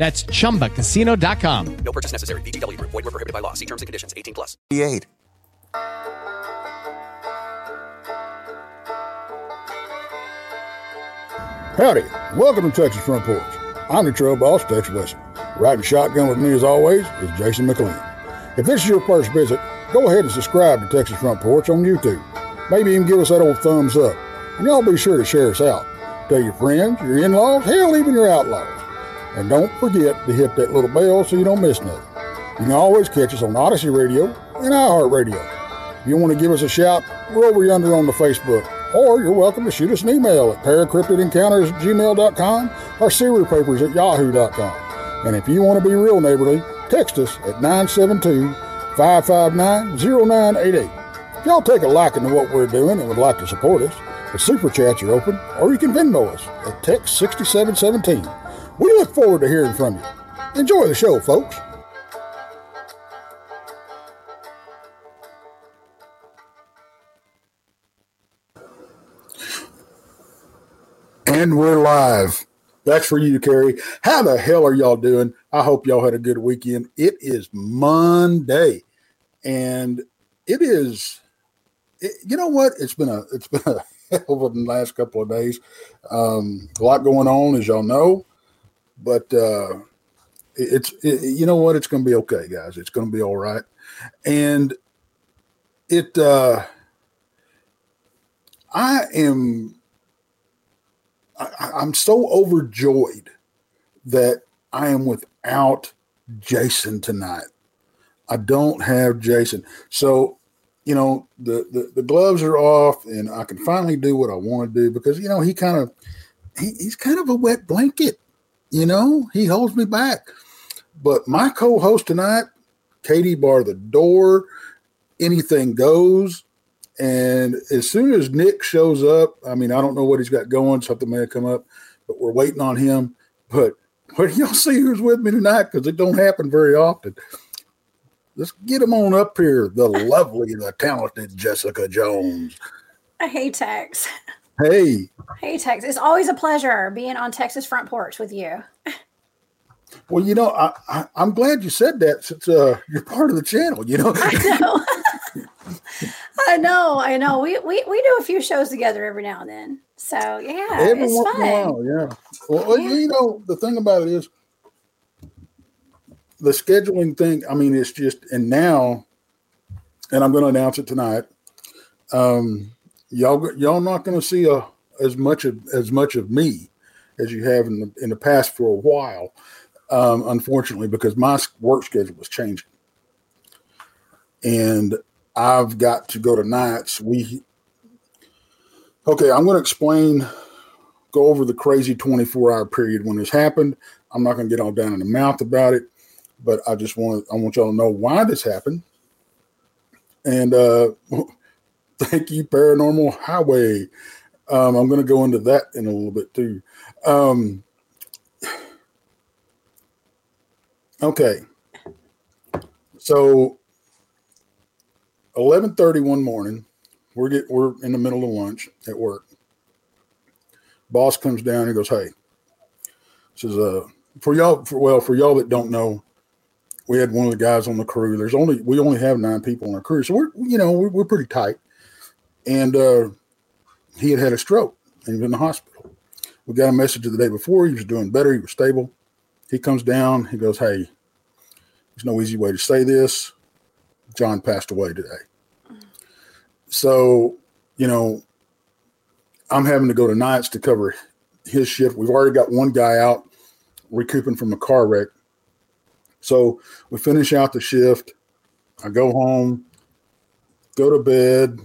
That's chumbacasino.com. No purchase necessary. VGW Group. Void were prohibited by law. See terms and conditions. 18 plus. 88. Howdy, welcome to Tex's Front Porch. I'm the trail boss, Tex Wesson. Riding shotgun with me as always is Jason McLean. If this is your first visit, go ahead and subscribe to Tex's Front Porch on YouTube. Maybe even give us that old thumbs up. And y'all be sure to share us out. Tell your friends, your in-laws, hell, even your outlaws. And don't forget to hit that little bell so you don't miss nothing. You can always catch us on Odyssey Radio and iHeartRadio. If you want to give us a shout, we're over yonder on the Facebook. Or you're welcome to shoot us an email at paracryptidencounters at gmail.com or serialpapers at yahoo.com. And if you want to be real neighborly, text us at 972 559 0988. If y'all take a liking to what we're doing and would like to support us, the super chats are open, or you can Venmo us at text 6717. We look forward to hearing from you. Enjoy the show, folks. And we're live. That's for you, Carrie. How the hell are y'all doing? I hope y'all had a good weekend. It is Monday, and it is. It, you know what? It's been a it's been a hell of a last couple of days. Um, a lot going on, as y'all know, but uh, it's it, you know what? It's going to be okay, guys. It's going to be all right, and it. Uh, I am I, I'm so overjoyed that I am without Jason tonight. I don't have Jason. So, you know, the, the, the gloves are off and I can finally do what I want to do because, you know, he kind of, he, he's kind of a wet blanket, you know, he holds me back. But my co-host tonight, Katie bar the door, anything goes. And as soon as Nick shows up, I mean, I don't know what he's got going. Something may have come up, but we're waiting on him. But when y'all see who's with me tonight, because it don't happen very often, let's get him on up here. The lovely, the talented Jessica Jones. Hey, Tex. Hey, Hey, Tex. It's always a pleasure being on Tex's Front Porch with you. well, you know, I, I, I'm glad you said that since uh, you're part of the channel. You know, I know. I know. I know. We, we we do a few shows together every now and then. So yeah, Every it's once fun. in a while, yeah. Well, well, Yeah. you know, the thing about it is the scheduling thing. I mean, it's just, and now, and I'm going to announce it tonight. Um, y'all, y'all not going to see a as much of as much of me as you have in the in the past for a while. Um, unfortunately, because my work schedule was changing, and I've got to go to nights. We okay. I'm going to explain go over the crazy 24 hour period when this happened. I'm not going to get all down in the mouth about it, but I just want I want y'all to know why this happened. And uh, thank you, Paranormal Highway. Um, I'm going to go into that in a little bit too. Um, okay, so 11:30 one morning, we're get we're in the middle of lunch at work boss comes down and goes, Hey, says, uh, for y'all, for, well, for y'all that don't know, we had one of the guys on the crew. There's only, we only have nine people on our crew. So we're, you know, we're, we're pretty tight. And, uh, he had had a stroke and he was in the hospital. We got a message the day before. He was doing better. He was stable. He comes down. He goes, Hey, there's no easy way to say this, John passed away today. So, you know, I'm having to go to nights to cover his shift. We've already got one guy out recouping from a car wreck. So we finish out the shift. I go home, go to bed,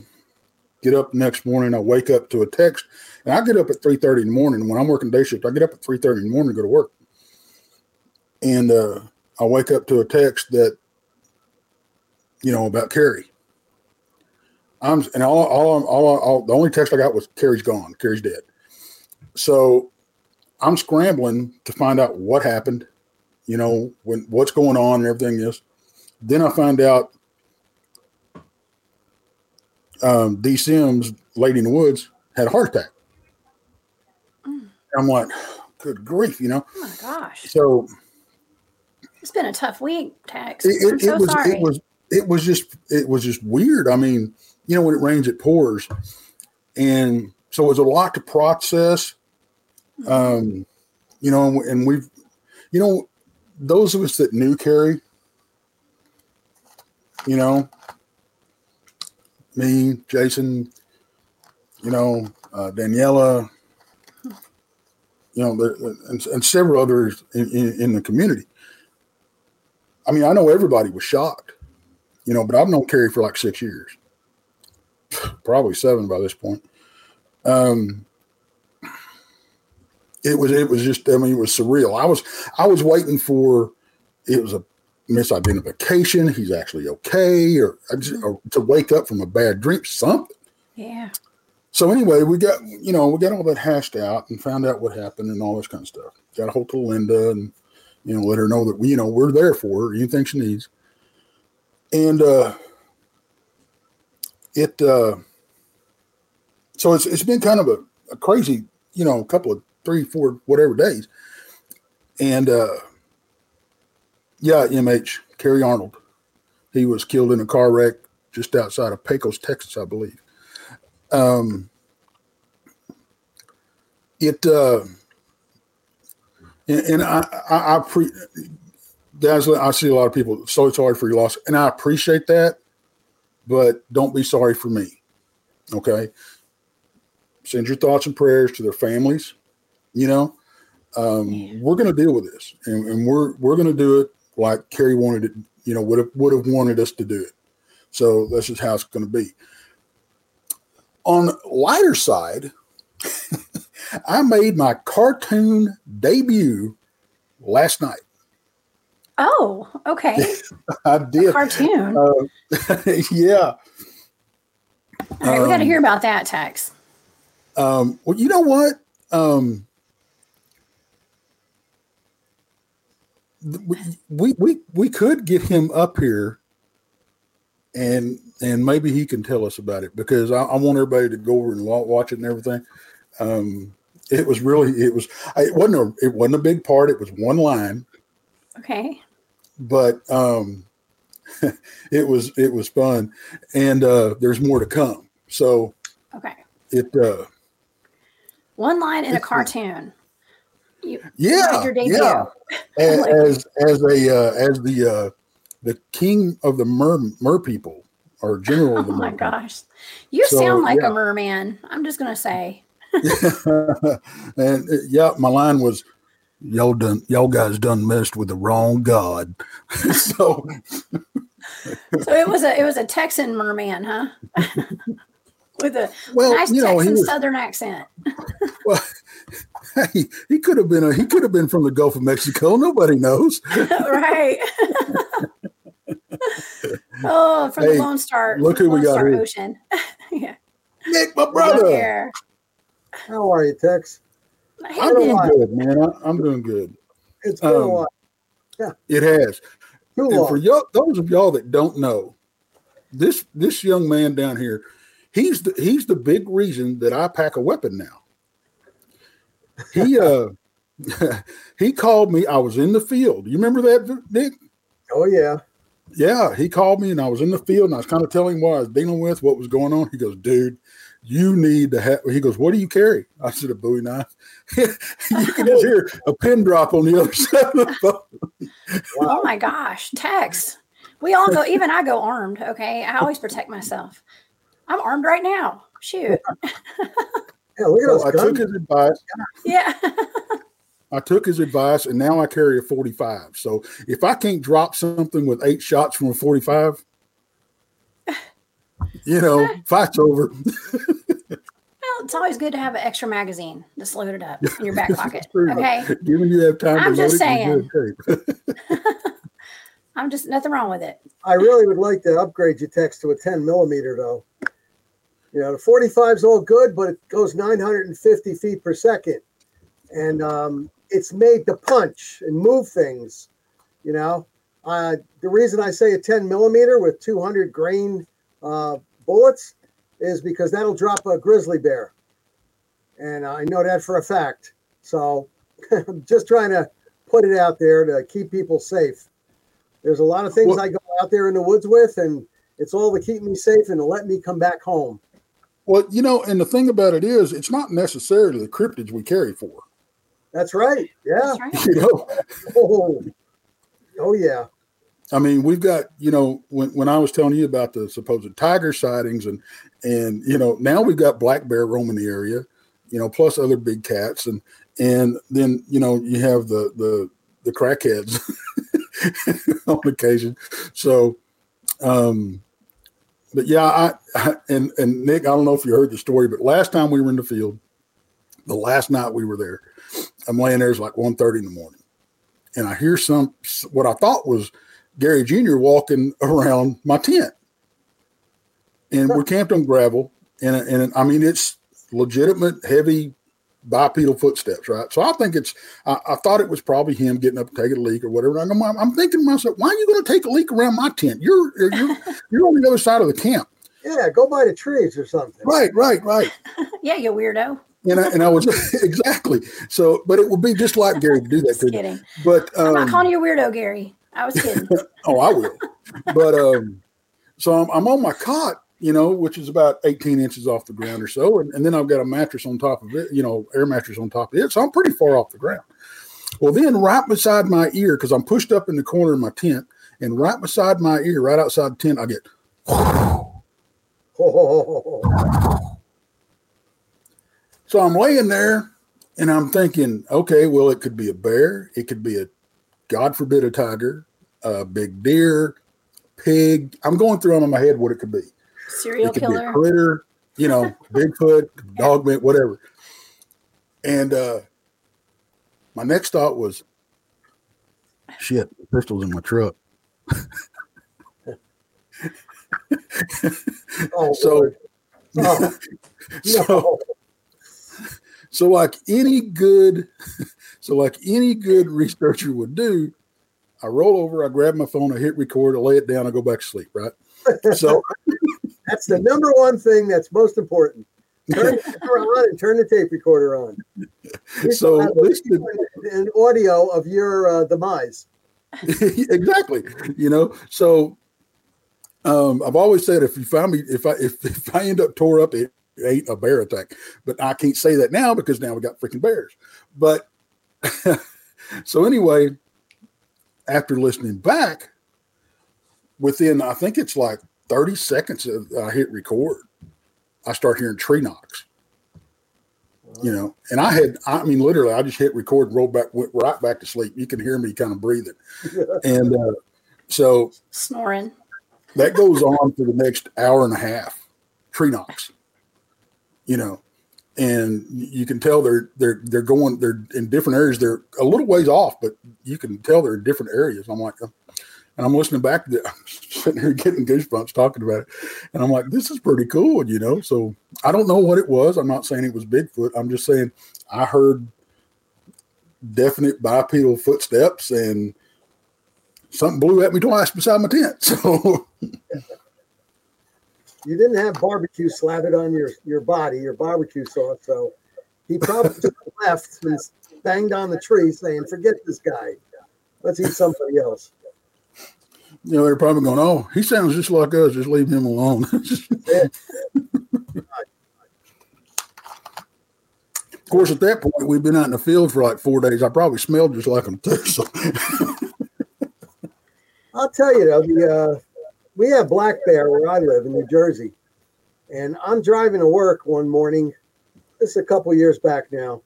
get up next morning. I wake up to a text, and I get up at three thirty in the morning. When I'm working day shift, I get up at three thirty in the morning to go to work, and uh, I wake up to a text that, you know, about Carrie. I'm and all, all, all, all, the only text I got was Carrie's gone. Carrie's dead. So I'm scrambling to find out what happened, you know, when what's going on and everything is. Then I find out um, D. Sims, Lady in the Woods, had a heart attack. Mm. I'm like, good grief, you know. Oh my gosh. So It's been a tough week, Tex. it, I'm it, so it was sorry. it was it was just it was just weird. I mean, you know, when it rains, it pours, and so it was a lot to process. Mm-hmm. Um, you know, and, and we've, you know, those of us that knew Carrie, you know, me, Jason, you know, uh, Daniela, you know, the, and, and several others in, in, in the community. I mean, I know everybody was shocked, you know, but I've known Carrie for like six years, probably seven by this point. Um, it was, it was just, I mean, it was surreal. I was, I was waiting for, it was a misidentification. He's actually okay, or, or to wake up from a bad dream, something. yeah. So anyway, we got you know we got all that hashed out and found out what happened and all this kind of stuff. Got a hold of Linda and you know let her know that we you know we're there for her anything she needs. And uh, it uh, so it's it's been kind of a, a crazy you know couple of three four whatever days. And uh, yeah, MH Kerry Arnold, he was killed in a car wreck just outside of Pecos, Texas, I believe. Um it uh and, and i i, I pre guys i see a lot of people so sorry for your loss and i appreciate that but don't be sorry for me okay? Send your thoughts and prayers to their families you know? Um we're going to deal with this and, and we're we're going to do it like Kerry wanted it you know would have would have wanted us to do it so this is how it's going to be on lighter side, I made my cartoon debut last night. Oh, okay. I did. Cartoon. Uh, yeah. All right, we got to um, hear about that, Tex. Um, well, you know what? Um, we, we we could get him up here, and and maybe he can tell us about it because I, I want everybody to go over and watch it and everything. Um, it was really it was it wasn't a it wasn't a big part. It was one line, Okay. but um, it was it was fun, and uh, there's more to come. So Okay. it uh, One line in a cartoon. You yeah your debut. yeah as as, as a uh, as the uh, the king of the mer mer people or general Oh of the my mer people. gosh. You So, sound like yeah. a merman. I'm just going to say. and uh, yeah, my line was, "Y'all done, y'all guys done messed with the wrong god." so So it was a it was a Texan merman, huh? With a Well, nice you know, Texan was- southern accent. well, hey, he could have been a he could have been from the Gulf of Mexico. Nobody knows. right. oh, from Hey, the Lone Star. look who we got Star here. Ocean. yeah. Nick, my brother. How are you, Tex? Hey, I'm doing good, man. I, I'm doing good. It's been a Um, while. It has. Too And for y'all, those of y'all that don't know, this this young man down here, he's the he's the big reason that I pack a weapon now. He uh he called me. I was in the field. You remember that, Nick? Oh yeah. Yeah, he called me and I was in the field and I was kind of telling him what I was dealing with, what was going on. He goes, dude, you need to have, he goes, what do you carry? I said, a Bowie knife. you can just hear a pin drop on the other side of the phone. Oh my gosh, Tex. We all go. Even I go armed. Okay, I always protect myself. I'm armed right now. Shoot. Yeah, look at So those I took his advice. Yeah. I took his advice, and now I carry a 45. So if I can't drop something with eight shots from a 45, you know, fight's over. Well, it's always good to have an extra magazine. Just load it up in your back pocket. It's true, but Okay. Given you have time I'm to load just it, you're good shape. I'm just nothing wrong with it. I really would like to upgrade your text to a 10 millimeter, though. You know, the 45 is all good, but it goes 950 feet per second. And um, it's made to punch and move things. You know, uh, the reason I say a 10 millimeter with 200 grain uh, bullets is because that'll drop a grizzly bear. And I know that for a fact. So I'm just trying to put it out there to keep people safe. There's a lot of things Well- I go out there in the woods with, and it's all to keep me safe and to let me come back home. Well, you know, and the thing about it is, it's not necessarily the cryptids we carry for. That's right. Yeah. That's right. You know, Oh, oh yeah. I mean, we've got, you know, when, when I was telling you about the supposed tiger sightings and, and, you know, now we've got black bear roaming the area, you know, plus other big cats. And, and then, you know, you have the, the, the crackheads on occasion. So, um, but yeah, I, I, and, and Nick, I don't know if you heard the story, but last time we were in the field, the last night we were there, I'm laying there, it's like 1.30 in the morning. And I hear some, what I thought was Gary Jr. walking around my tent. And we're camped on gravel. And, and I mean, it's legitimate, heavy bipedal footsteps, right? So I think it's, I, I thought it was probably him getting up and taking a leak or whatever. And I'm, I'm thinking to myself, why are you going to take a leak around my tent? You're, you're, you're on the other side of the camp. Yeah. Go by the trees or something. Right, right, right. Yeah, you weirdo. And I, and I was exactly so, but it would be just like Gary to do that. Just kidding. But I'm not um, calling you a weirdo, Gary. I was kidding. oh, I will. But um, so I'm, I'm on my cot, you know, which is about 18 inches off the ground or so, and, and then I've got a mattress on top of it, you know, air mattress on top of it, so I'm pretty far off the ground. Well, then right beside my ear, because I'm pushed up in the corner of my tent, and right beside my ear, right outside the tent, I get. So I'm laying there and I'm thinking, okay, well, it could be a bear, it could be a, God forbid, a tiger, a big deer, pig. I'm going through in my head what it could be. Serial it could be a killer. critter, you know, Bigfoot, dogman, whatever. And uh, my next thought was, shit, the pistol's in my truck. Oh, So, Lord. Oh, so, so like any good, so like any good researcher would do, I roll over, I grab my phone, I hit record, I lay it down, I go back to sleep. Right. So That's the number one thing that's most important. Turn the camera on and turn the tape recorder on. So an audio of your uh, demise. exactly. You know, so um, I've always said if you find me, if I if, if I end up tore up, it ain't a bear attack. But I can't say that now because now we got freaking bears. But so anyway, after listening back, within I think it's like 30 seconds of I hit record, I start hearing tree knocks. You know, and I had, I mean, literally, I just hit record, rolled back, went right back to sleep. You can hear me kind of breathing. And uh, so Snoring. that goes on for the next hour and a half. Tree knocks, you know, and you can tell they're they're they're going they're in different areas. They're a little ways off, but you can tell they're in different areas. I'm like, uh, and I'm listening back to it, I'm sitting here getting goosebumps talking about it, and I'm like, this is pretty cool, you know. So I don't know what it was. I'm not saying it was Bigfoot. I'm just saying I heard definite bipedal footsteps and something blew at me twice beside my tent. So You didn't have barbecue slathered on your, your body, your barbecue sauce. So he probably just left and banged on the tree saying, forget this guy. Let's eat somebody else. You know, they're probably going, "Oh, he sounds just like us. Just leave him alone." of course, at that point, we've been out in the field for like four days. I probably smelled just like them too. So, I'll tell you though, the uh, we have black bear where I live in New Jersey, and I'm driving to work one morning. This is a couple years back now,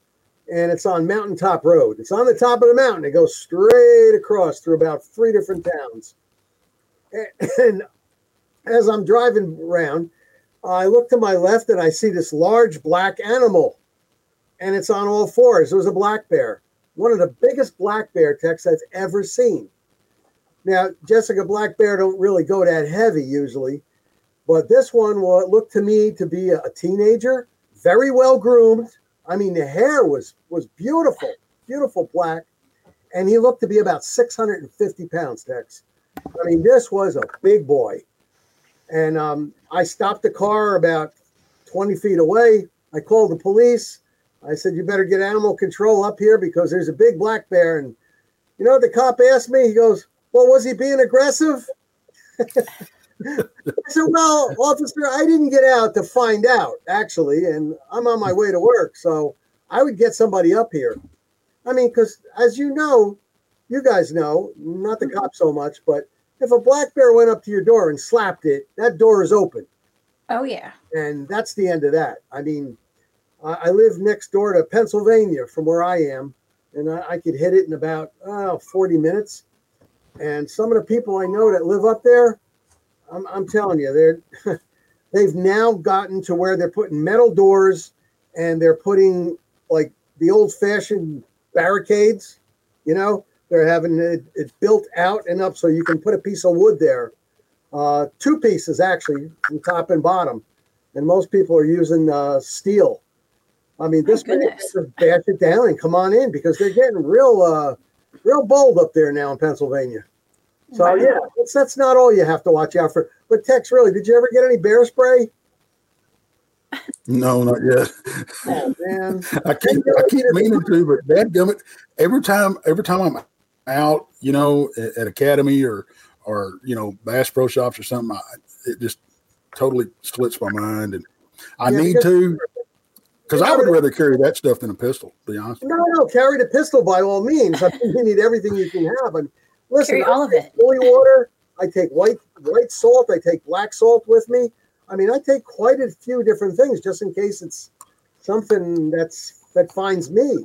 and it's on Mountaintop Road. It's on the top of the mountain. It goes straight across through about three different towns. And, as I'm driving around, I look to my left and I see this large black animal, and it's on all fours. It was a black bear, one of the biggest black bear Tex I've ever seen. Now, Jessica black bear don't really go that heavy usually, but this one well, looked to me to be a teenager, very well groomed. I mean, the hair was was beautiful, beautiful black, and he looked to be about 650 pounds, Tex. I mean, this was a big boy. And um, I stopped the car about 20 feet away. I called the police. I said, You better get animal control up here because there's a big black bear. And you know the cop asked me? He goes, Well, was he being aggressive? I said, Well, officer, I didn't get out to find out, actually. And I'm on my way to work. So I would get somebody up here. I mean, because as you know, you guys know, not the hmm. cop so much, but if a black bear went up to your door and slapped it, that door is open. Oh yeah. And that's the end of that. I mean, I, I live next door to Pennsylvania from where I am, and I, I could hit it in about oh, 40 minutes. And some of the people I know that live up there, I'm, I'm telling you, they're they've now gotten to where they're putting metal doors and they're putting like the old fashioned barricades, you know, they're having it, it, built out and up so you can put a piece of wood there. Uh, two pieces actually, from top and bottom. And most people are using uh, steel. I mean, this may just bash it down and come on in because they're getting real, uh, real bold up there now in Pennsylvania. So wow. yeah, that's, that's not all you have to watch out for. But Tex, really, did you ever get any bear spray? No, not yet. Oh man, I keep I keep meaning to, but that gummit every time every time I'm out, you know, at, at, Academy or or you know Bass Pro Shops or something, I, it just totally splits my mind, and I yeah, need to because I would rather carry that stuff than a pistol. To be honest. No, no, carry the pistol by all means. I think you need everything you can have, and listen, carry all of it. Holy water. I take white white salt. I take black salt with me. I mean, I take quite a few different things just in case it's something that's that finds me.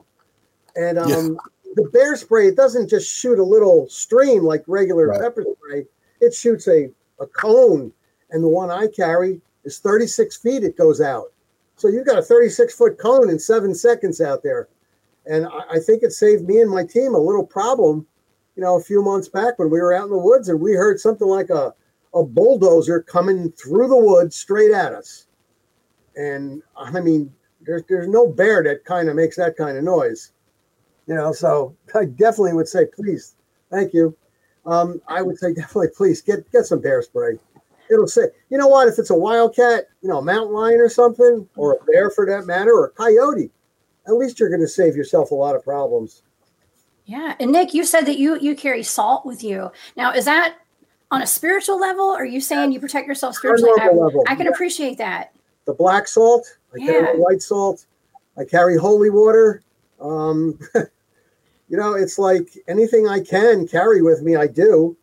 And um, yeah the bear spray, it doesn't just shoot a little stream like regular right. pepper spray. It shoots a, a cone. And the one I carry is 36 feet, it goes out. So you've got a 36 foot cone in seven seconds out there. And I, I think it saved me and my team a little problem, you know, a few months back when we were out in the woods and we heard something like a, a bulldozer coming through the woods straight at us. And I mean, there's, there's no bear that kind of makes that kind of noise. You know, so I definitely would say, please, thank you. Um, I would say definitely, please get get some bear spray. It'll say, you know what? If it's a wildcat, you know, a mountain lion or something, or a bear for that matter, or a coyote, at least you're going to save yourself a lot of problems. Yeah, and Nick, you said that you you carry salt with you. Now, is that on a spiritual level? Or are you saying you protect yourself spiritually? I, level. I can yeah. appreciate that. The black salt, I yeah. carry white salt. I carry holy water. Um, you know, it's like anything I can carry with me, I do.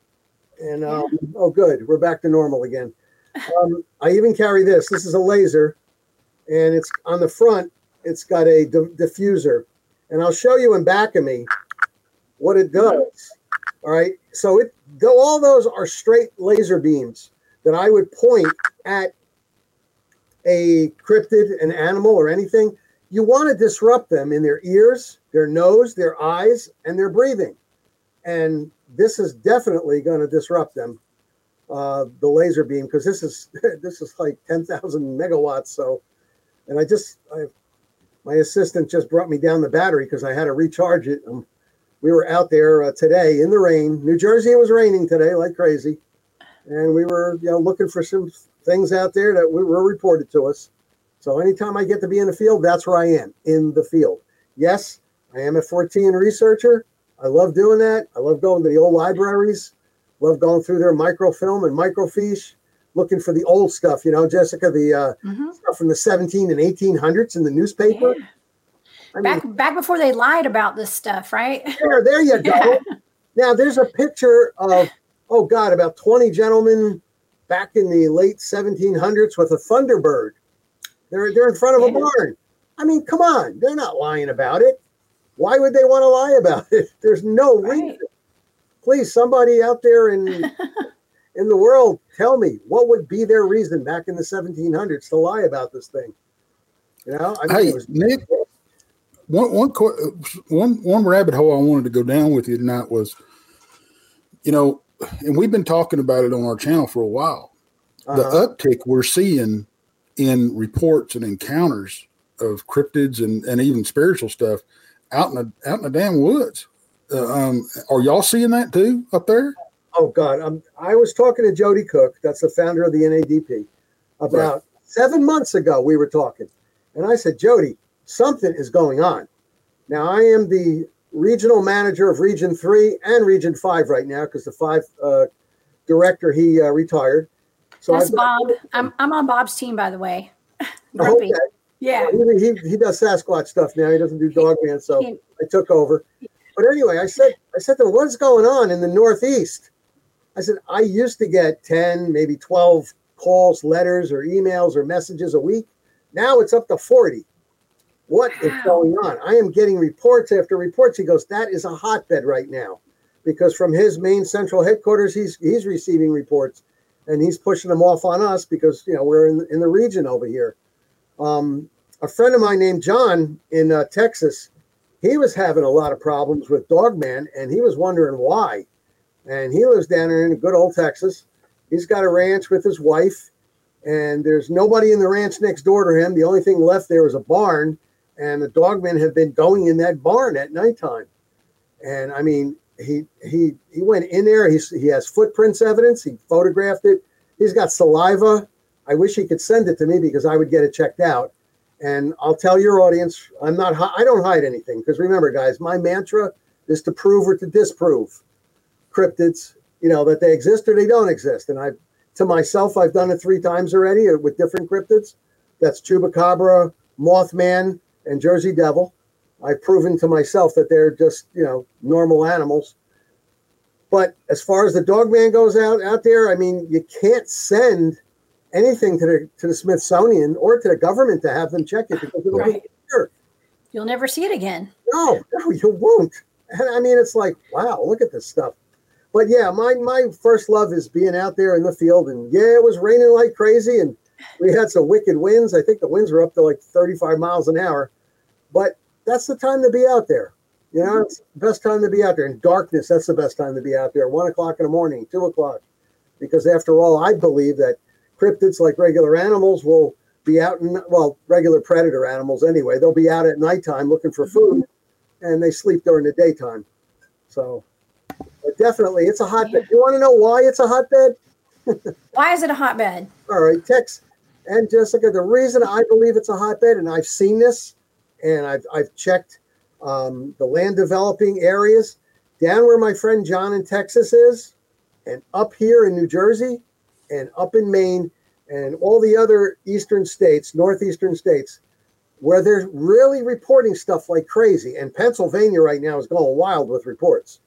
And um, yeah. oh, good, we're back to normal again. Um, I even carry this. This is a laser, and it's on the front. It's got a di- diffuser, and I'll show you in back of me what it does. All right, so it though all those are straight laser beams that I would point at a cryptid, an animal, or anything. You want to disrupt them in their ears their nose, their eyes, and their breathing. And this is definitely going to disrupt them, uh, the laser beam, because this is this is like 10,000 megawatts. So, and I just, I, my assistant just brought me down the battery because I had to recharge it. We were out there uh, today in the rain. New Jersey, it was raining today like crazy. And we were, you know, looking for some things out there that were reported to us. So anytime I get to be in the field, that's where I am in the field. Yes, I am a Fortean researcher. I love doing that. I love going to the old libraries, love going through their microfilm and microfiche, looking for the old stuff, you know, Jessica, the uh, mm-hmm. stuff from the 17 and 1800s in the newspaper. Yeah. I mean, back back before they lied about this stuff, right? There, there you go. Yeah. Now there's a picture of oh God, about 20 gentlemen back in the late 1700s with a Thunderbird. They're, they're in front of a barn. I mean, come on, they're not lying about it. Why would they want to lie about it? There's no reason. Please, somebody out there in in the world, tell me what would be their reason back in the 1700s to lie about this thing. You know, I mean, hey, it was, Nick, one, one, co- one, one rabbit hole I wanted to go down with you tonight was, you know, and we've been talking about it on our channel for a while. The Uh-huh. uptick we're seeing in reports and encounters of cryptids and, and even spiritual stuff out in the out in the damn woods. Uh, um, are y'all seeing that too up there? Oh God, I'm, I was talking to Joedy Cook, that's the founder of the NADP, about seven months ago. We were talking, and I said, Jody, something is going on. Now I am the regional manager of Region Three and Region Five right now because the five uh, director he uh, retired. So That's I've Bob. I'm I'm on Bob's team, by the way. Okay. Yeah. He, he, he does Sasquatch stuff now. He doesn't do Dogman, so I took over. But anyway, I said I said to him, "What's going on in the Northeast?" I said, "I used to get ten, maybe twelve calls, letters, or emails or messages a week. Now it's up to forty. What is Wow. going on? I am getting reports after reports." He goes, "That is a hotbed right now." Because from his main central headquarters, he's he's receiving reports, and he's pushing them off on us because you know we're in in the region over here. Um, a friend of mine named John in uh, Texas, he was having a lot of problems with Dogman, and he was wondering why. And he lives down in good old Texas. He's got a ranch with his wife, and there's nobody in the ranch next door to him. The only thing left there is a barn, and the Dogmen have been going in that barn at nighttime. And I mean, he he he went in there. He's, he has footprints evidence. He photographed it. He's got saliva. I wish he could send it to me because I would get it checked out. And I'll tell your audience, I'm not. I don't hide anything because remember, guys, my mantra is to prove or to disprove cryptids. You know that they exist or they don't exist. And I, to myself, I've done it three times already with different cryptids. That's Chupacabra, Mothman, and Jersey Devil. I've proven to myself that they're just you know normal animals. But as far as the dog man goes out out there, I mean, you can't send anything to the to the Smithsonian or to the government to have them check it because it'll Right. be here. You'll never see it again. No, no, you won't. And I mean, it's like, wow, look at this stuff. But yeah, my my first love is being out there in the field, and yeah, it was raining like crazy, and we had some wicked winds. I think the winds were up to like 35 miles an hour, but that's the time to be out there. You know, mm-hmm. it's the best time to be out there. In darkness, that's the best time to be out there. One o'clock in the morning, two o'clock, because after all, I believe that cryptids, like regular animals, will be out in well, regular predator animals anyway. They'll be out at nighttime looking for food, mm-hmm. and they sleep during the daytime. So, but definitely, it's a hotbed. You want to know why it's a hotbed? Why is it a hotbed? All right, Tex and Jessica. The reason I believe it's a hotbed, and I've seen this, and I've I've checked um, the land developing areas down where my friend John in Texas is, and up here in New Jersey, and up in Maine, and all the other eastern states, northeastern states, where they're really reporting stuff like crazy. And Pennsylvania right now is going wild with reports.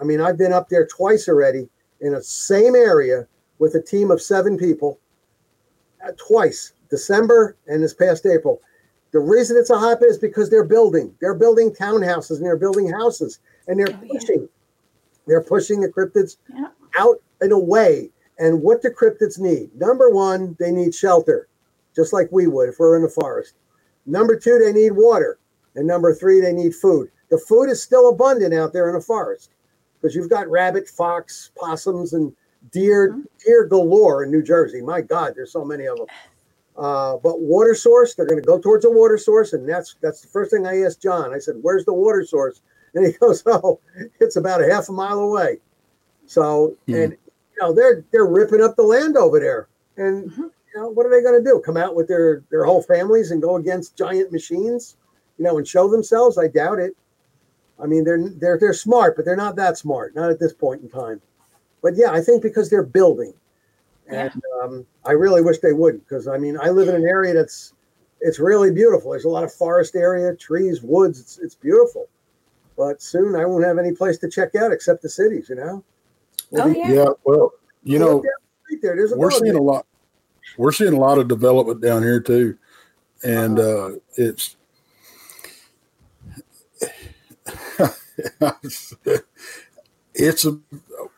I mean, I've been up there twice already in the same area with a team of seven people uh, twice, December and this past April. The reason it's a hotbed is because they're building. They're building townhouses and they're building houses and they're Oh, yeah. pushing. They're pushing the cryptids Yeah. out and away. And what do cryptids need? Number one, they need shelter, just like we would if we're in the forest. Number two, they need water. And number three, they need food. The food is still abundant out there in the forest because you've got rabbit, fox, possums, and deer, mm-hmm. deer galore in New Jersey. My God, there's so many of them. Uh, but water source, they're going to go towards a water source, and that's that's the first thing I asked John. I said, "Where's the water source?" And he goes, "Oh, it's about a half a mile away." So, and you know, they're they're ripping up the land over there, and you know, what are they going to do? Come out with their their whole families and go against giant machines, you know, and show themselves? I doubt it. I mean, they're they're they're smart, but they're not that smart, not at this point in time. But yeah, I think because they're building, and um, I really wish they wouldn't because I mean, I live in an area that's it's really beautiful. There's a lot of forest area, trees, woods. It's it's beautiful, but soon I won't have any place to check out except the cities. You know. Oh, yeah. Yeah, well, you know, Right there, there's a we're dog seeing a lot. We're seeing a lot of development down here too, and uh, it's it's a,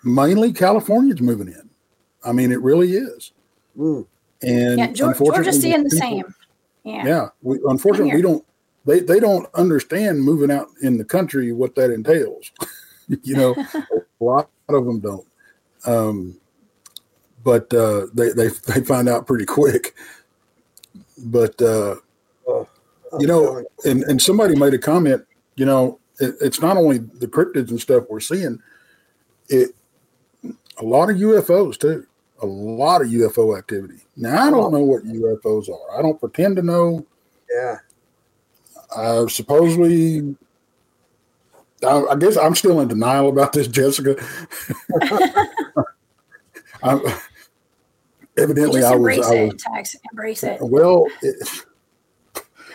mainly Californians moving in. I mean, it really is. Mm. And Yeah, Geor- unfortunately, Georgia's seeing the people- same. Yeah. Yeah, we, unfortunately, we don't. They they don't understand moving out in the country what that entails. you know, a lot of them don't. Um, but uh, they they they find out pretty quick. But uh, Oh, you know, and and somebody made a comment. You know, it, it's not only the cryptids and stuff we're seeing. It a lot of UFOs too. A lot of UFO activity. Now I don't know what UFOs are. I don't pretend to know. yeah. I supposedly, I, I guess I'm still in denial about this, Jessica. I'm, evidently, I was. embrace I it, was Tex. Embrace it. well. It,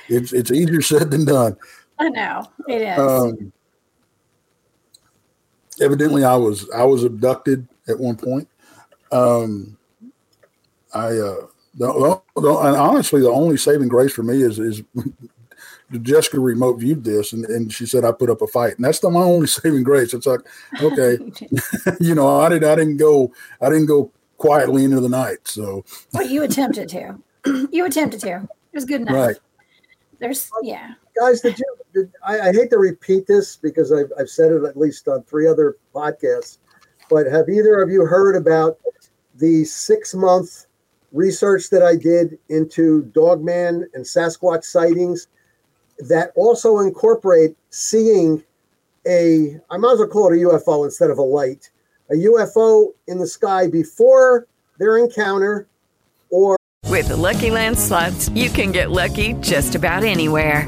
it's it's easier said than done. I know it is. Um, evidently, I was I was abducted at one point. Um, I uh, the, the, and honestly, the only saving grace for me is is Jessica remote viewed this, and, and she said I put up a fight, and that's the my only saving grace. It's like, okay, you know, I did I didn't go I didn't go quietly into the night, so well, you attempted to. you attempted to. It was good enough. right. There's yeah. guys, did you? Did, I, I hate to repeat this because I've, I've said it at least on three other podcasts, but have either of you heard about the six month research that I did into Dogman and Sasquatch sightings that also incorporate seeing a, I might as well call it a UFO instead of a light, a UFO in the sky before their encounter or With the Lucky Land slots, you can get lucky just about anywhere.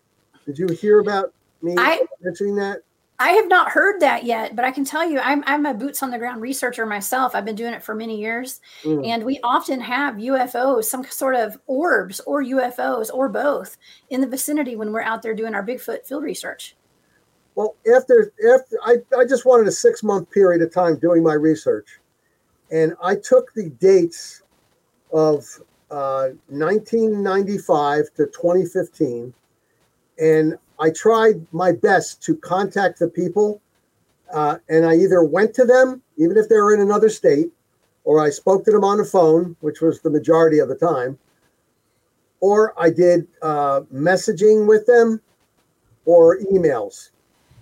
Did you hear about me I- mentioning that? I have not heard that yet, but I can tell you, I'm I'm a boots on the ground researcher myself. I've been doing it for many years, Mm. and we often have UFOs, some sort of orbs or UFOs or both in the vicinity when we're out there doing our Bigfoot field research. Well, after after I, I just wanted a six month period of time doing my research, and I took the dates of uh, 1995 to 2015, and I tried my best to contact the people, uh, and I either went to them, even if they were in another state, or I spoke to them on the phone, which was the majority of the time, or I did uh, messaging with them or emails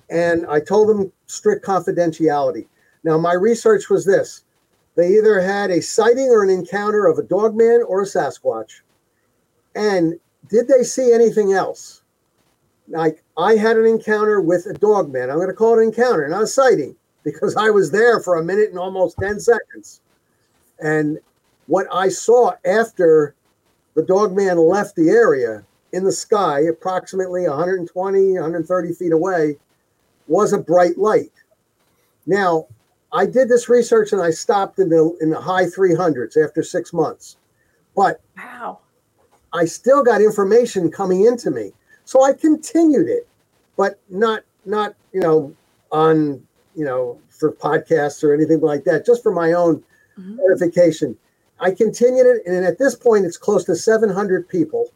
and I told them strict confidentiality. Now, my research was this they either had a sighting or an encounter of a dogman or a Sasquatch. And did they see anything else? Like, I had an encounter with a dog man. I'm going to call it an encounter, not a sighting, because I was there for a minute and almost 10 seconds. And what I saw after the dog man left the area in the sky, approximately 120, 130 feet away, was a bright light. Now, I did this research and I stopped in the in the high 300s after six months, but Wow. I still got information coming into me, so I continued it, but not not you know on you know for podcasts or anything like that, just for my own mm-hmm. edification. I continued it, and at this point, it's close to 700 people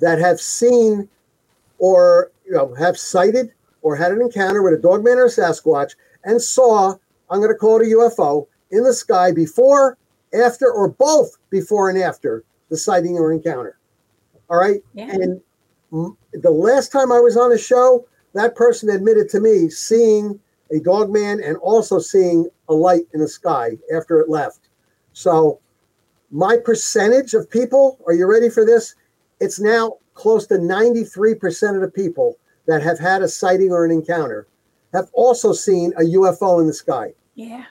that have seen or you know have sighted or had an encounter with a dogman or a Sasquatch and saw, I'm going to call it a UFO, in the sky before, after, or both before and after the sighting or encounter. All right. Yeah. And the last time I was on a show, that person admitted to me seeing a dog man and also seeing a light in the sky after it left. So, my percentage of people, are you ready for this? It's now close to 93% of the people that have had a sighting or an encounter have also seen a UFO in the sky. Yeah.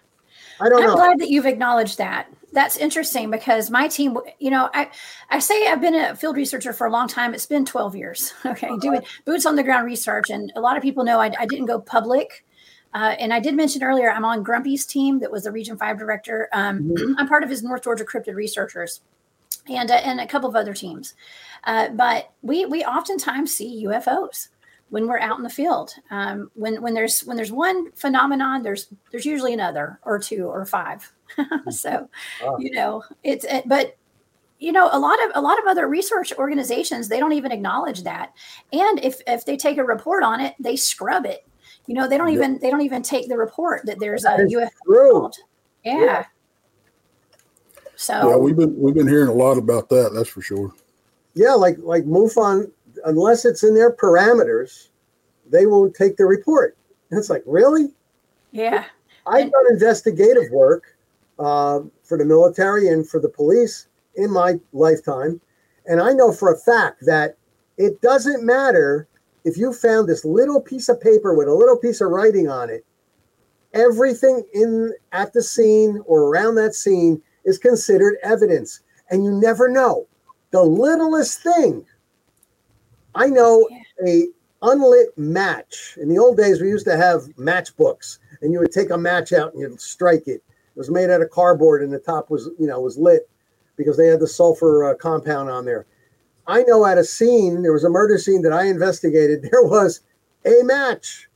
I don't I'm know. glad that you've acknowledged that. That's interesting because my team, you know, I, I say I've been a field researcher for a long time. It's been 12 years. Okay. Doing boots on the ground research. And a lot of people know I, I didn't go public. Uh, and I did mention earlier, I'm on Grumpy's team that was the Region 5 director. Um, I'm part of his North Georgia Cryptid Researchers and, uh, and a couple of other teams. Uh, but we, we oftentimes see UFOs when we're out in the field. Um, when when there's when there's one phenomenon, there's there's usually another or two or five. Hmm. so, Wow. you know, it's it, but you know a lot of a lot of other research organizations they don't even acknowledge that, and if if they take a report on it, they scrub it. You know, they don't even they don't even take the report that there's a UFO. true. involved. Yeah. Yeah. So Yeah, we've been we've been hearing a lot about that. That's for sure. Yeah, like like MUFON, unless it's in their parameters, they won't take the report. And it's like, really? yeah. I've done investigative work uh, for the military and for the police in my lifetime, and I know for a fact that it doesn't matter if you found this little piece of paper with a little piece of writing on it. Everything in at the scene or around that scene is considered evidence, and you never know. The littlest thing. I know a unlit match. In the old days, we used to have matchbooks, and you would take a match out and you'd strike it. It was made out of cardboard, and the top was, you know, was lit because they had the sulfur uh, compound on there. I know at a scene, there was a murder scene that I investigated. There was a match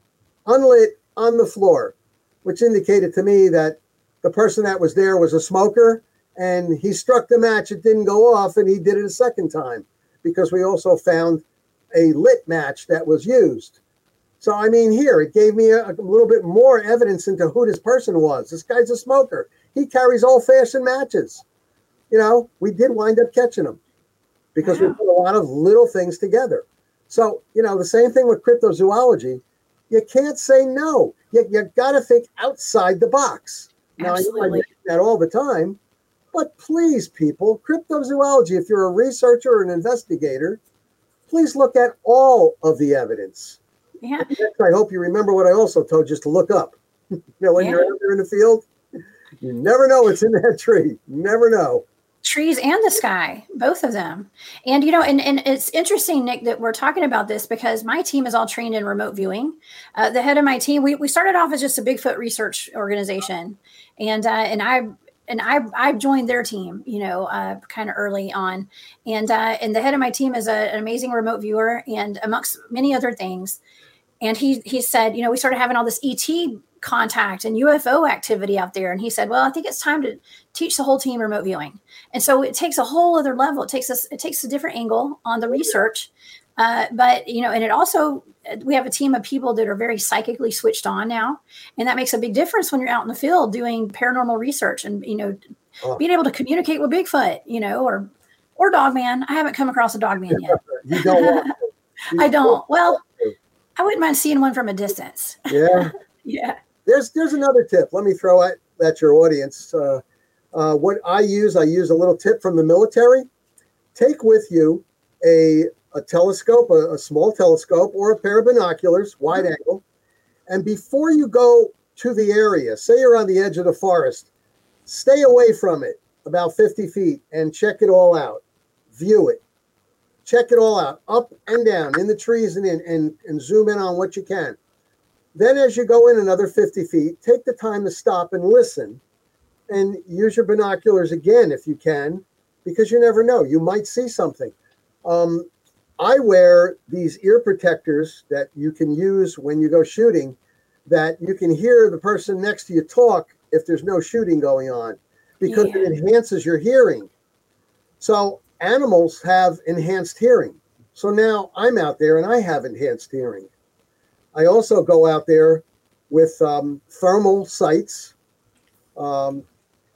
unlit on the floor, which indicated to me that the person that was there was a smoker, and he struck the match. It didn't go off, and he did it a second time because we also found a lit match that was used. So, I mean, here it gave me a, a little bit more evidence into who this person was. This guy's a smoker. He carries old fashioned matches. You know, we did wind up catching him because we put a lot of little things together. So, you know, the same thing with cryptozoology. You can't say no. You, you got to think outside the box. Now, I know I Absolutely. mention that all the time, but please, people, cryptozoology, if you're a researcher or an investigator, please look at all of the evidence. Yeah. I hope you remember what I also told you just to look up. you know, when you're out there in the field, you never know what's in that tree. You never know. trees and the sky both of them and you know and, and it's interesting nick that we're talking about this because my team is all trained in remote viewing uh, the head of my team we, we started off as just a bigfoot research organization and uh, and i and I I joined their team, you know, uh, kind of early on, and uh, and the head of my team is a, an amazing remote viewer, and amongst many other things, and he he said, you know, we started having all this ET contact and UFO activity out there, and he said, well, I think it's time to teach the whole team remote viewing, and so it takes a whole other level. It takes us it takes a different angle on the research, uh, but you know, and it also we have a team of people that are very psychically switched on now, and that makes a big difference when you're out in the field doing paranormal research and you know Oh. being able to communicate with Bigfoot, you know, or or Dogman. I haven't come across a Dogman yet. You don't to. I don't. Well, I wouldn't mind seeing one from a distance. Yeah. Yeah. There's there's another tip. Let me throw at, at your audience. Uh, uh, what I use, I use a little tip from the military. Take with you a a telescope, a, a small telescope, or a pair of binoculars, wide angle. And before you go to the area, say you're on the edge of the forest, stay away from it about 50 feet and check it all out. View it. Check it all out, up and down, in the trees and in, and, and zoom in on what you can. Then, as you go in another 50 feet, take the time to stop and listen and use your binoculars again if you can, because you never know. You might see something. Um, I wear these ear protectors that you can use when you go shooting, that you can hear the person next to you talk if there's no shooting going on, because it enhances your hearing. So, animals have enhanced hearing. So now I'm out there and I have enhanced hearing. I also go out there with um, thermal sights. Um,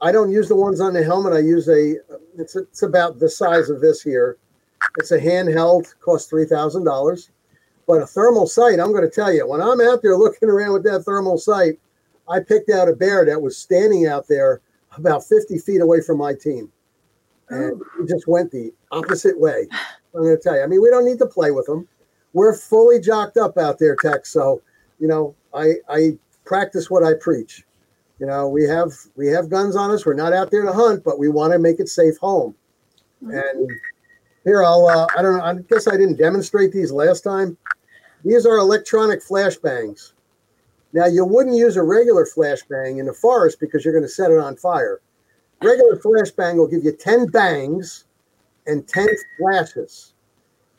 I don't use the ones on the helmet. I use a. It's it's about the size of this here. It's a handheld, costs three thousand dollars. But a thermal sight, I'm going to tell you, when I'm out there looking around with that thermal sight, I picked out a bear that was standing out there about 50 feet away from my team, and he just went the opposite way. I'm going to tell you. I mean, we don't need to play with them. We're fully jocked up out there, Tex. So, you know, I I practice what I preach. You know, we have we have guns on us. We're not out there to hunt, but we want to make it safe home. And here, I'll uh, I don't know. I guess I didn't demonstrate these last time. These are electronic flashbangs. Now, you wouldn't use a regular flashbang in the forest because you're going to set it on fire. Regular flashbang will give you 10 bangs and 10 flashes.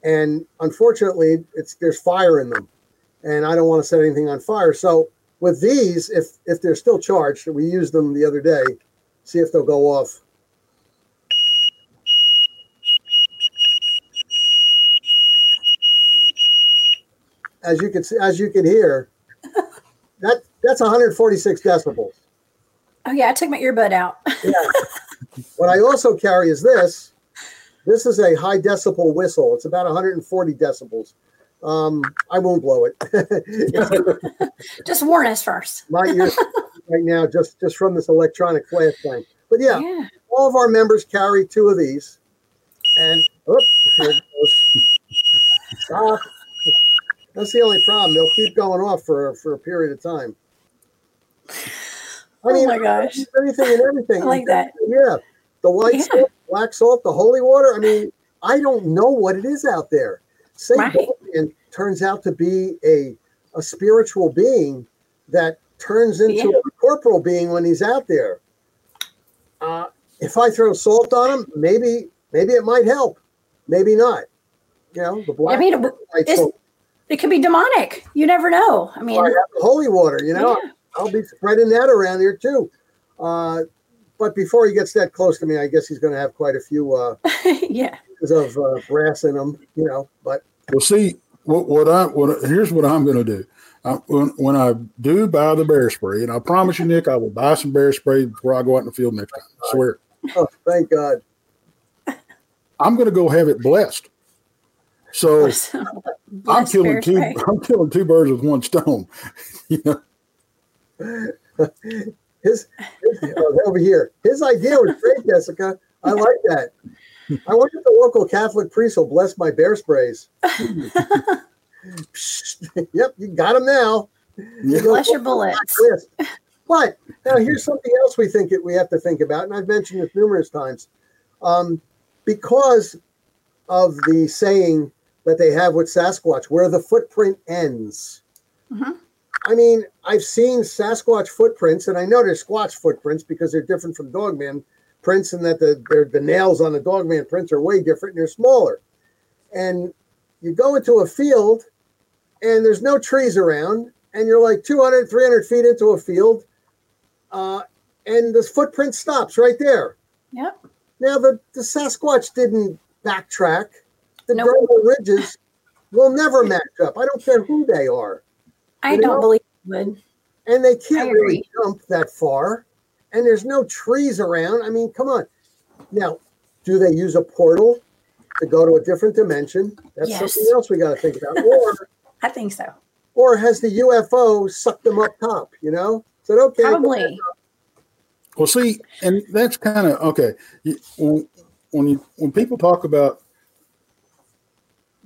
And unfortunately, it's there's fire in them. And I don't want to set anything on fire. So with these, if if they're still charged, we used them the other day, see if they'll go off. As you can see, as you can hear, that that's 146 decibels. Oh yeah, I took my earbud out. Yeah. what I also carry is this. This is a high decibel whistle. It's about 140 decibels. Um, I won't blow it. Just warn us first. My ears right now, just just from this electronic flashbang. But yeah, Yeah. all of our members carry two of these. And oops, here goes. Stop. That's the only problem. They'll keep going off for for a period of time. I Oh mean, my gosh. anything and everything. I like that. Yeah, the white Yeah. salt, black salt, the holy water. I mean, I don't know what it is out there. Say Right. Dogman turns out to be a a spiritual being that turns into Yeah. a corporal being when he's out there. Uh, if I throw salt on him, maybe maybe it might help. Maybe not. You know, the black I mean, white salt. it could be demonic. You never know. I mean, Or I have the holy water, you know. Yeah. I'll be spreading that around here too. Uh, but before he gets that close to me, I guess he's going to have quite a few uh, yeah. pieces of uh, brass in him, you know. But Well, see what what I what here's what I'm going to do. I, when when I do buy the bear spray, and I promise you, Nick, I will buy some bear spray before I go out in the field next time. I swear. oh, thank God. I'm going to go have it blessed. So I'm killing two. spray. I'm killing two birds with one stone. you know, His, his oh, over here. His idea was great, Jessica. I like that. I wonder if the local Catholic priest will bless my bear sprays. yep, you got him now. Yeah. Bless your bullets. But now here's something else we think it, we have to think about, and I've mentioned this numerous times. Um, because of the saying that they have with Sasquatch, where the footprint ends. Mhm. I mean, I've seen Sasquatch footprints, and I know they're Squatch footprints because they're different from Dogman prints, and that the the nails on the Dogman prints are way different and they're smaller. And you go into a field, and there's no trees around, and you're like 200, 300 feet into a field, uh, and the footprint stops right there. Yep. Now, the, the Sasquatch didn't backtrack. The Nope. Ridges will never match up. I don't care who they are. I don't know? believe it would. And they can't really jump that far. And there's no trees around. I mean, come on. Now, do they use a portal to go to a different dimension? That's Yes. something else we got to think about. Or, I think so. or has the UFO sucked them up top? You know, said okay, Probably. Well, see, and that's kind of okay. When when you when people talk about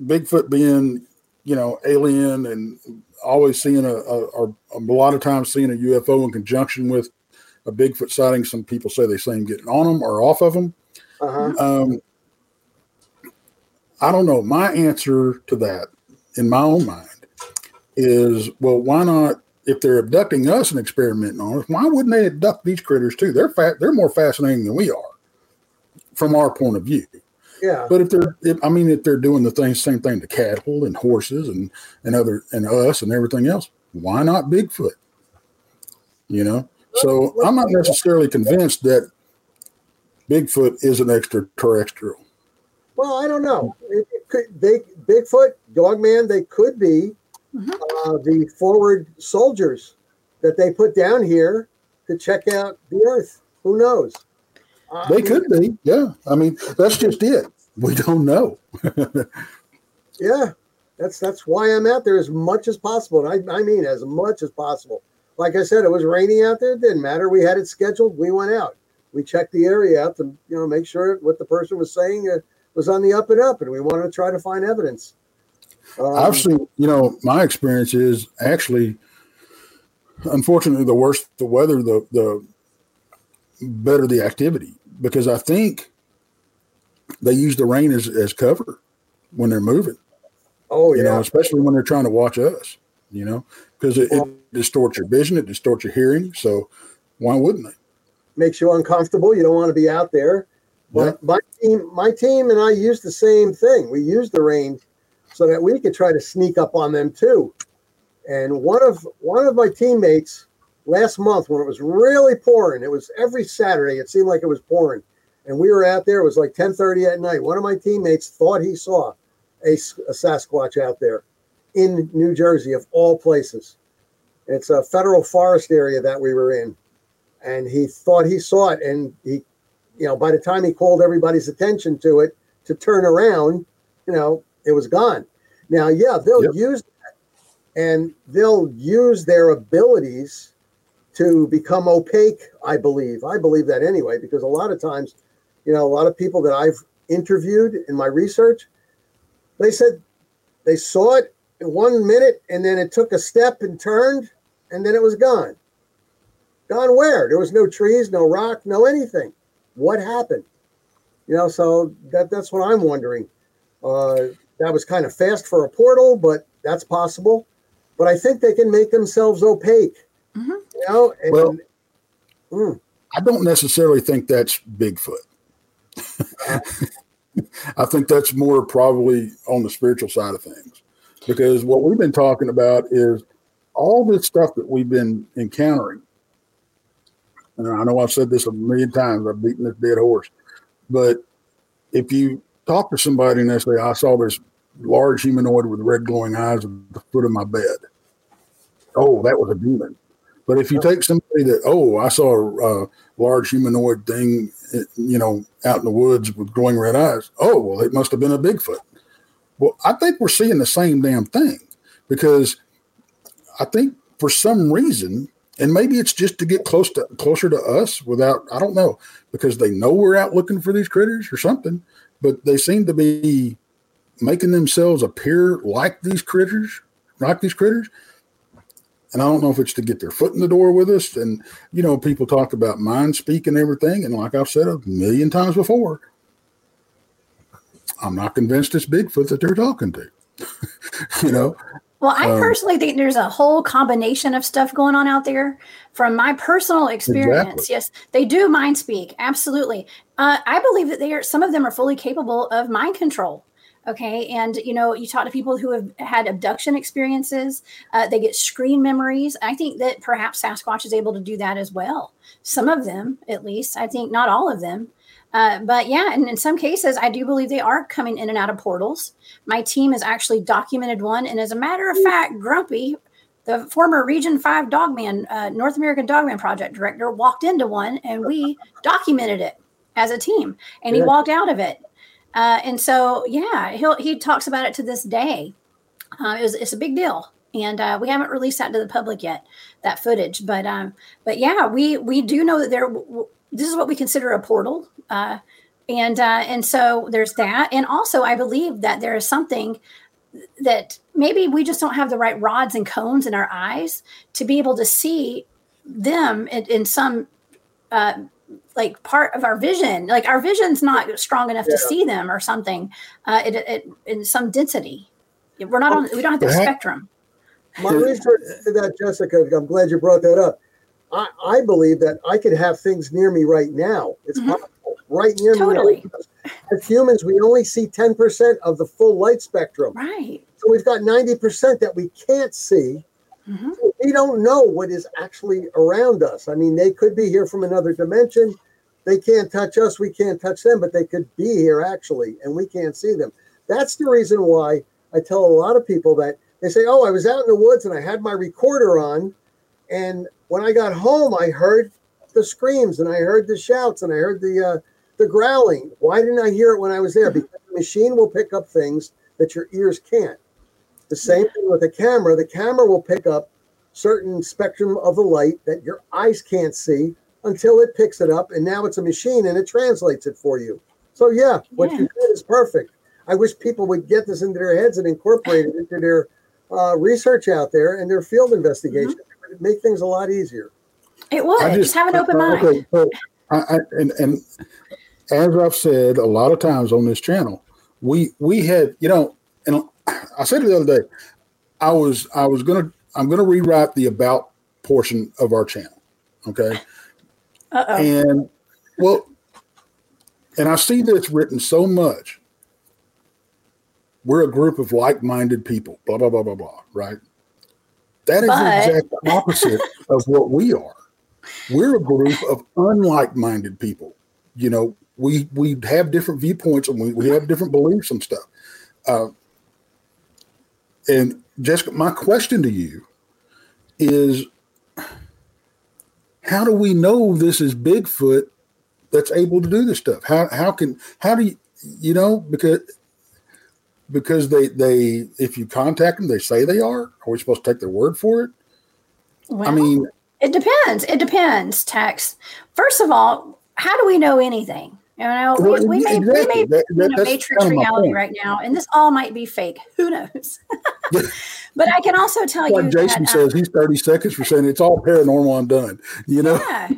Bigfoot being, you know, alien and always seeing a, a, a, a lot of times seeing a UFO in conjunction with a Bigfoot sighting, some people say they see him getting on them or off of them. Uh-huh. Um, I don't know. My answer to that, in my own mind, is well, why not? If they're abducting us and experimenting on us, why wouldn't they abduct these critters too? They're fa- they're more fascinating than we are, from our point of view. Yeah. But if they're, if, I mean, if they're doing the thing, same thing to cattle and horses and and other and us and everything else, why not Bigfoot? You know. So I'm not necessarily convinced that Bigfoot is an extraterrestrial. Well, I don't know. It, it could they Bigfoot, Dogman, they could be uh, the forward soldiers that they put down here to check out the Earth. Who knows? Uh, They could be, yeah. I mean, that's just it. We don't know. Yeah, that's that's why I'm out there as much as possible. And I, I mean as much as possible. Like I said, it was raining out there. It didn't matter. We had it scheduled. We went out. We checked the area out to you know make sure what the person was saying uh, was on the up and up, and we wanted to try to find evidence. Um, I've seen, you know, my experience is actually unfortunately, the worse the weather, the the better the activity. Because I think they use the rain as, as cover when they're moving. Oh yeah. You know, especially when they're trying to watch us. You know, because it, it distorts your vision, it distorts your hearing. So why wouldn't they? makes you uncomfortable. You don't want to be out there. But my team, my team, and I used the same thing. We used the rain so that we could try to sneak up on them too. And one of one of my teammates last month, when it was really pouring, it was every Saturday. It seemed like it was pouring, and we were out there. It was like ten thirty at night. One of my teammates thought he saw a, a Sasquatch out there in New Jersey, of all places. It's a federal forest area that we were in and he thought he saw it and he you know by the time he called everybody's attention to it to turn around you know it was gone now yeah they'll Yep. use that and they'll use their abilities to become opaque i believe i believe that anyway because a lot of times you know a lot of people that i've interviewed in my research they said they saw it in one minute and then it took a step and turned and then it was gone Gone where? There was no trees, no rock, no anything. What happened? You know, so that that's what I'm wondering. Uh, that was kind of fast for a portal, but that's possible. But I think they can make themselves opaque. You know, and, Well- Mm. I don't necessarily think that's Bigfoot. I think that's more probably on the spiritual side of things. Because what we've been talking about is all this stuff that we've been encountering. And I know I've said this a million times, I've beaten this dead horse. But if you talk to somebody and they say, I saw this large humanoid with red glowing eyes at the foot of my bed. Oh, that was a demon. But if you take somebody that, oh, I saw a, large humanoid thing, you know, out in the woods with glowing red eyes. Oh, well, it must have been a Bigfoot. Well, I think we're seeing the same damn thing because I think for some reason, and maybe it's just to get close to closer to us without, I don't know, because they know we're out looking for these critters or something, but they seem to be making themselves appear like these critters, like these critters. And I don't know if it's to get their foot in the door with us. And, you know, people talk about mind speak and everything. And like I've said a million times before, I'm not convinced it's Bigfoot that they're talking to. you know, Well, I Um, personally think there's a whole combination of stuff going on out there. From my personal experience, Exactly. yes, they do mind speak. Absolutely, uh, I believe that they are. Some of them are fully capable of mind control. Okay, and you know, you talk to people who have had abduction experiences. Uh, they get screen memories. I think that perhaps Sasquatch is able to do that as well. Some of them, at least. I think not all of them. Uh, but yeah, and in some cases, I do believe they are coming in and out of portals. My team has actually documented one, and as a matter of fact, Grumpy, the former Region Five Dogman, uh, North American Dogman Project director, walked into one, and we documented it as a team, and he walked out of it. Uh, and so, yeah, he he talks about it to this day. Uh, it was, it's a big deal, and uh, we haven't released that to the public yet, that footage. But um, but yeah, we we do know that there. w- This is what we consider a portal, uh, and uh, and so there's that, and also I believe that there is something that maybe we just don't have the right rods and cones in our eyes to be able to see them in, in some uh, like part of our vision. Like our vision's not strong enough to see them or something. Uh, it, it, in some density, we're not on. We don't have the spectrum. My research to that, Jessica, I'm glad you brought that up. I, I believe that I could have things near me right now. It's Mhm. possible, right near Totally. me. As humans, we only see 10% of the full light spectrum. Right. So we've got 90% that we can't see. Mhm. We don't know what is actually around us. I mean, they could be here from another dimension. They can't touch us. We can't touch them, but they could be here actually, and we can't see them. That's the reason why I tell a lot of people that they say, Oh, I was out in the woods and I had my recorder on. And when I got home, I heard the screams and I heard the shouts and I heard the, uh, the growling. Why didn't I hear it when I was there? Because the machine will pick up things that your ears can't. The same thing with the camera. The camera will pick up certain spectrum of the light that your eyes can't see until it picks it up, and now it's a machine and it translates it for you. So yeah, what Yeah. you did is perfect. I wish people would get this into their heads and incorporate it into their uh, research out there and their field investigation. It'd make things a lot easier. It would. I Just, have an open mind. Okay, so I, I, and, and as I've said a lot of times on this channel, we we had you know, and I said it the other day. I was I was gonna I'm gonna rewrite the about portion of our channel. Okay, Uh-oh. and well, and I see that it's written so much. We're a group of like-minded people. Blah blah blah blah blah. Right. That is But- the exact opposite of what we are. We're a group of unlike-minded people. You know, we we have different viewpoints and we, we have different beliefs and stuff. Uh, and Jessica, my question to you is how do we know this is Bigfoot that's able to do this stuff? How how can how do you you know because because they they if you contact them they say they are are we supposed to take their word for it? Well, I mean, it depends. It depends, Tex. First of all, how do we know anything? You know, we, Well, we may, exactly. we may That- be that- in a matrix kind of reality right now, and this all might be fake. Who knows? but I can also tell like you Jason that, says, he's thirty seconds for saying it's all paranormal and done. You know, Yeah.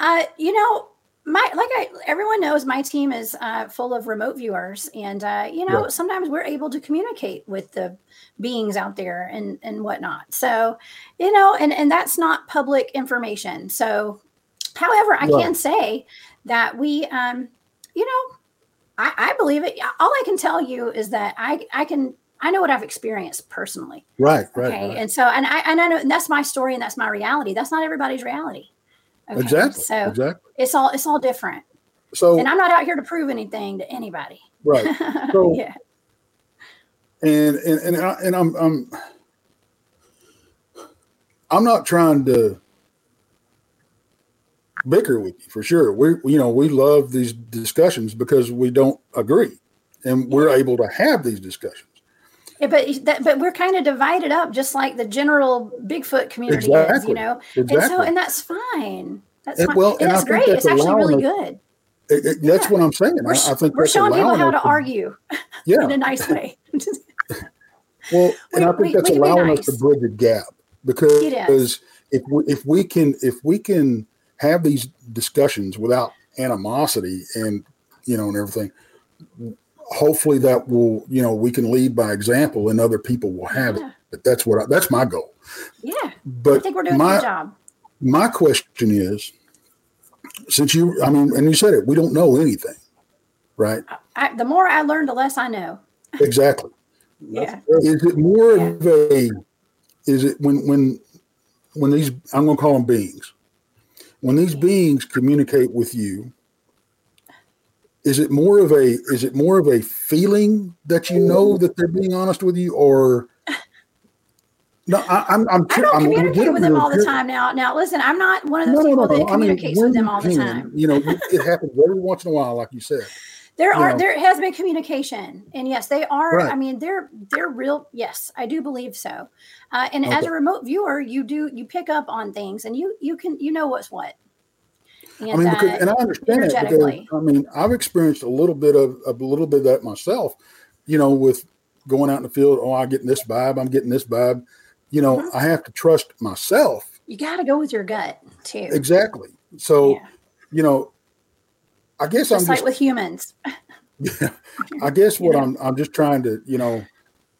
Uh, you know, my like I everyone knows my team is uh, full of remote viewers, and uh, you know Right. sometimes we're able to communicate with the beings out there and and whatnot. So, you know, and and that's not public information. So, however, I Right. can say that we, um, you know, I, I believe it. All I can tell you is that I I can. I know what I've experienced personally. right, right, Okay. right. And so, and I, and I know and that's my story and that's my reality. That's not everybody's reality. Okay? exactly, So exactly. it's all, it's all different. So And I'm not out here to prove anything to anybody. right, So- yeah. and and and, I, and I'm I'm I'm not trying to bicker with you for sure. We you know we love these discussions because we don't agree, and we're able to have these discussions. Yeah, but that, but we're kind of divided up, just like the general Bigfoot community is, you know. Exactly. And so, and that's fine. That's And- fine. well, and, great. It's actually really allowing good. It- it- that's Yeah. what I'm saying. We're, I, I think we're showing people how us to argue Yeah, in a nice way. Well, and We- I think we- that's we can be allowing us to bridge a gap because It is. if we, if we can if we can have these discussions without animosity and you know and everything, hopefully that will you know we can lead by example and other people will have Yeah. it. But that's what I, that's my goal. yeah. I But think we're doing a my good job. my question is, since you I mean and you said it, we don't know anything, right? I, the more I learn, the less I know. Exactly. Yeah. is it more of a is it when when when these i'm going to call them beings when these beings communicate with you is it more of a is it more of a feeling that you know that they're being honest with you or no I, i'm i'm, I don't I'm communicate with them all the time now. Now, listen, I'm not one of no, those no, people no, that no. I mean, communicates with them all the time. You know, it happens every once in a while, like you said. There are know. there has been communication, and yes, they are. Right. I mean, they're they're real. Yes, I do believe so. Uh, and as a remote viewer, you do you pick up on things, and you you can you know what's what. And, I mean, because, uh, and I understand that because. I mean, I've experienced a little bit of a little bit of that myself. You know, with going out in the field, oh, I'm getting this vibe, I'm getting this vibe. You know, Mm-hmm. I have to trust myself you got to go with your gut too. exactly. So, Yeah. you know, I guess Just I'm just, like with humans. I guess what know. I'm, I'm just trying to, you know,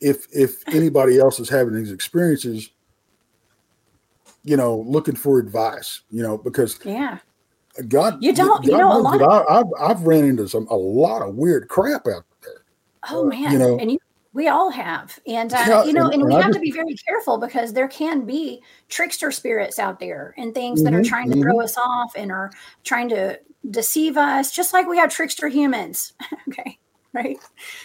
if if anybody else is having these experiences, you know, looking for advice, you know, because Yeah. God, You don't- you know, a lot I, I've I've ran into some a lot of weird crap out there. Oh man, you know- and you, we all have, and uh, Yeah, you know, and- and, we have to be very careful because there can be trickster spirits out there and things that are Mhm, trying to throw us off and are trying to deceive us, just like we have trickster humans. okay, right?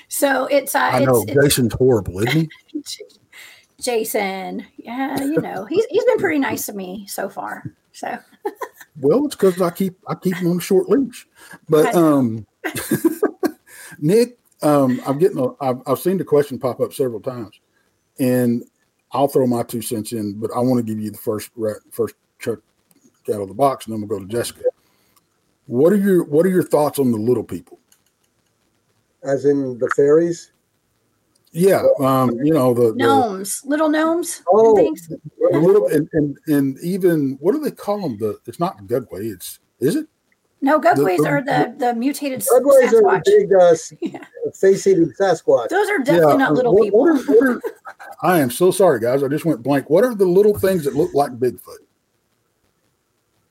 So it's uh, I it's, know it's Jason's horrible, isn't he? Jason. Yeah, you know, he's he's been pretty nice to me so far. So Well, it's because I keep I keep him on a short leash. But um, Nick, um, I'm getting a, I've, I've seen the question pop up several times, and I'll throw my two cents in. But I want to give you the first first chuck out of the box, and then we'll go to Jessica. What are your What are your thoughts on the little people? As in the fairies? Yeah, um, you know the, the Gnomes, little gnomes. Oh, things. little and, and and even what do they call them? The it's not Gugwe. It's is it? No, Gugwes the- are the the mutated s- Segways are the Sasquatch. big uh, s- face-eating Sasquatch. Those are definitely not uh, little what- people. what are- what are- I am so sorry, guys. I just went blank. What are the little things that look like Bigfoot?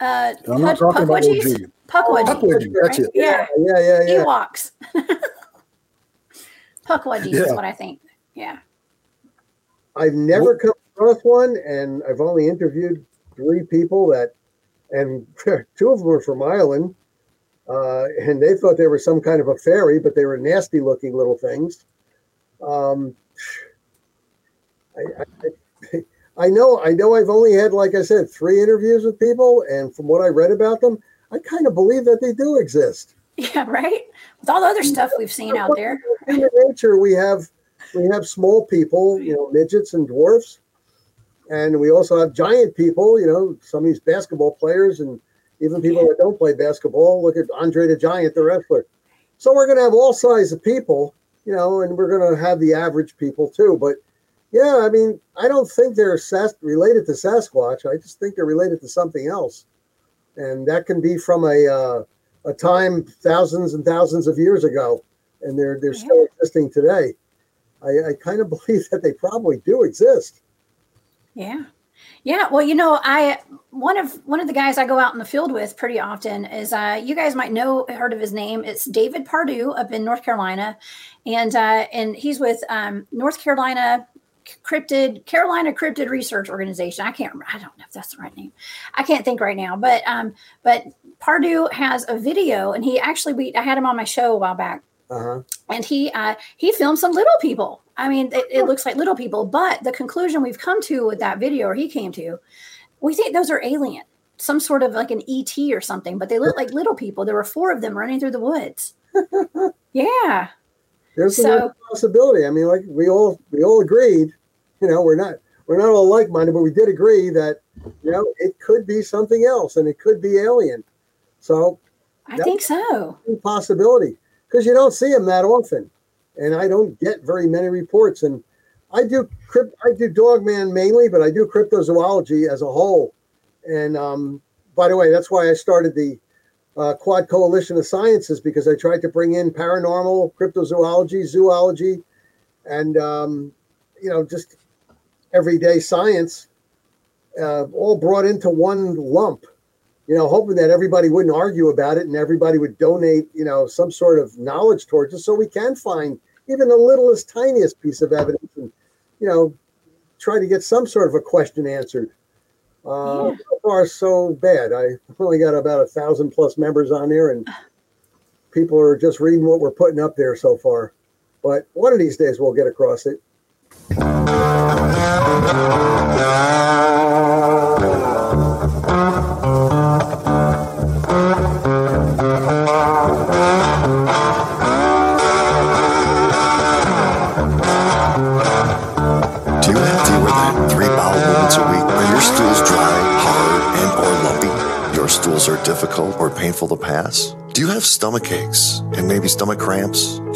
uh, I'm not pud- talking about little puckwudgies? Julian. Puckwudgies. Puckwudgie, that's it. Yeah. Yeah, yeah, yeah. Ewoks. Puckwudgies is what I think. Yeah. I've never come across one, and I've only interviewed three people that, and two of them were from Ireland, uh, and they thought they were some kind of a fairy, but they were nasty-looking little things. Um, I, I, I know, I know. I've only had, like I said, three interviews with people, and from what I read about them, I kind of believe that they do exist. Yeah, right? With all the other stuff we've seen out there. In nature, we have we have small people, you know, midgets and dwarfs, and we also have giant people. You know, some of these basketball players and even people that don't play basketball. Look at Andre the Giant, the wrestler. So we're going to have all sizes of people, you know, and we're going to have the average people too. But yeah, I mean, I don't think they're Sas- related to Sasquatch. I just think they're related to something else, and that can be from a uh, a time thousands and thousands of years ago, and they're they're still existing today. I, I kind of believe that they probably do exist. Yeah. Yeah, well, you know, I one of one of the guys I go out in the field with pretty often is uh you guys might know heard of his name. It's David Pardue up in North Carolina. And uh and he's with um North Carolina cryptid Carolina Cryptid Research Organization. I can't remember. I don't know if that's the right name. I can't think right now. But um but Pardue has a video and he actually we I had him on my show a while back Uh-huh. and he uh, he filmed some little people. I mean, it, it looks like little people, but the conclusion we've come to with that video, or he came to, we think those are alien, some sort of like an ET or something. But they look like little people. There were four of them running through the woods. yeah, There's So- another possibility. I mean, like we all we all agreed, you know, we're not we're not all like minded, but we did agree that you know it could be something else and it could be alien. So I think so. possibility because you don't see them that often, and I don't get very many reports. And I do crypt, I do Dogman mainly, but I do cryptozoology as a whole. And um, by the way, that's why I started the uh, Quad Coalition of Sciences because I tried to bring in paranormal, cryptozoology, zoology, and um, you know just everyday science, uh, all brought into one lump you know, hoping that everybody wouldn't argue about it and everybody would donate, you know, some sort of knowledge towards us so we can find even the littlest, tiniest piece of evidence and, you know, try to get some sort of a question answered. Uh, So far, so bad. I only got about a thousand plus members on there and people are just reading what we're putting up there so far. But one of these days we'll get across it. Stools dry, hard, and or lumpy? Your stools are difficult or painful to pass? Do you have stomach aches and maybe stomach cramps?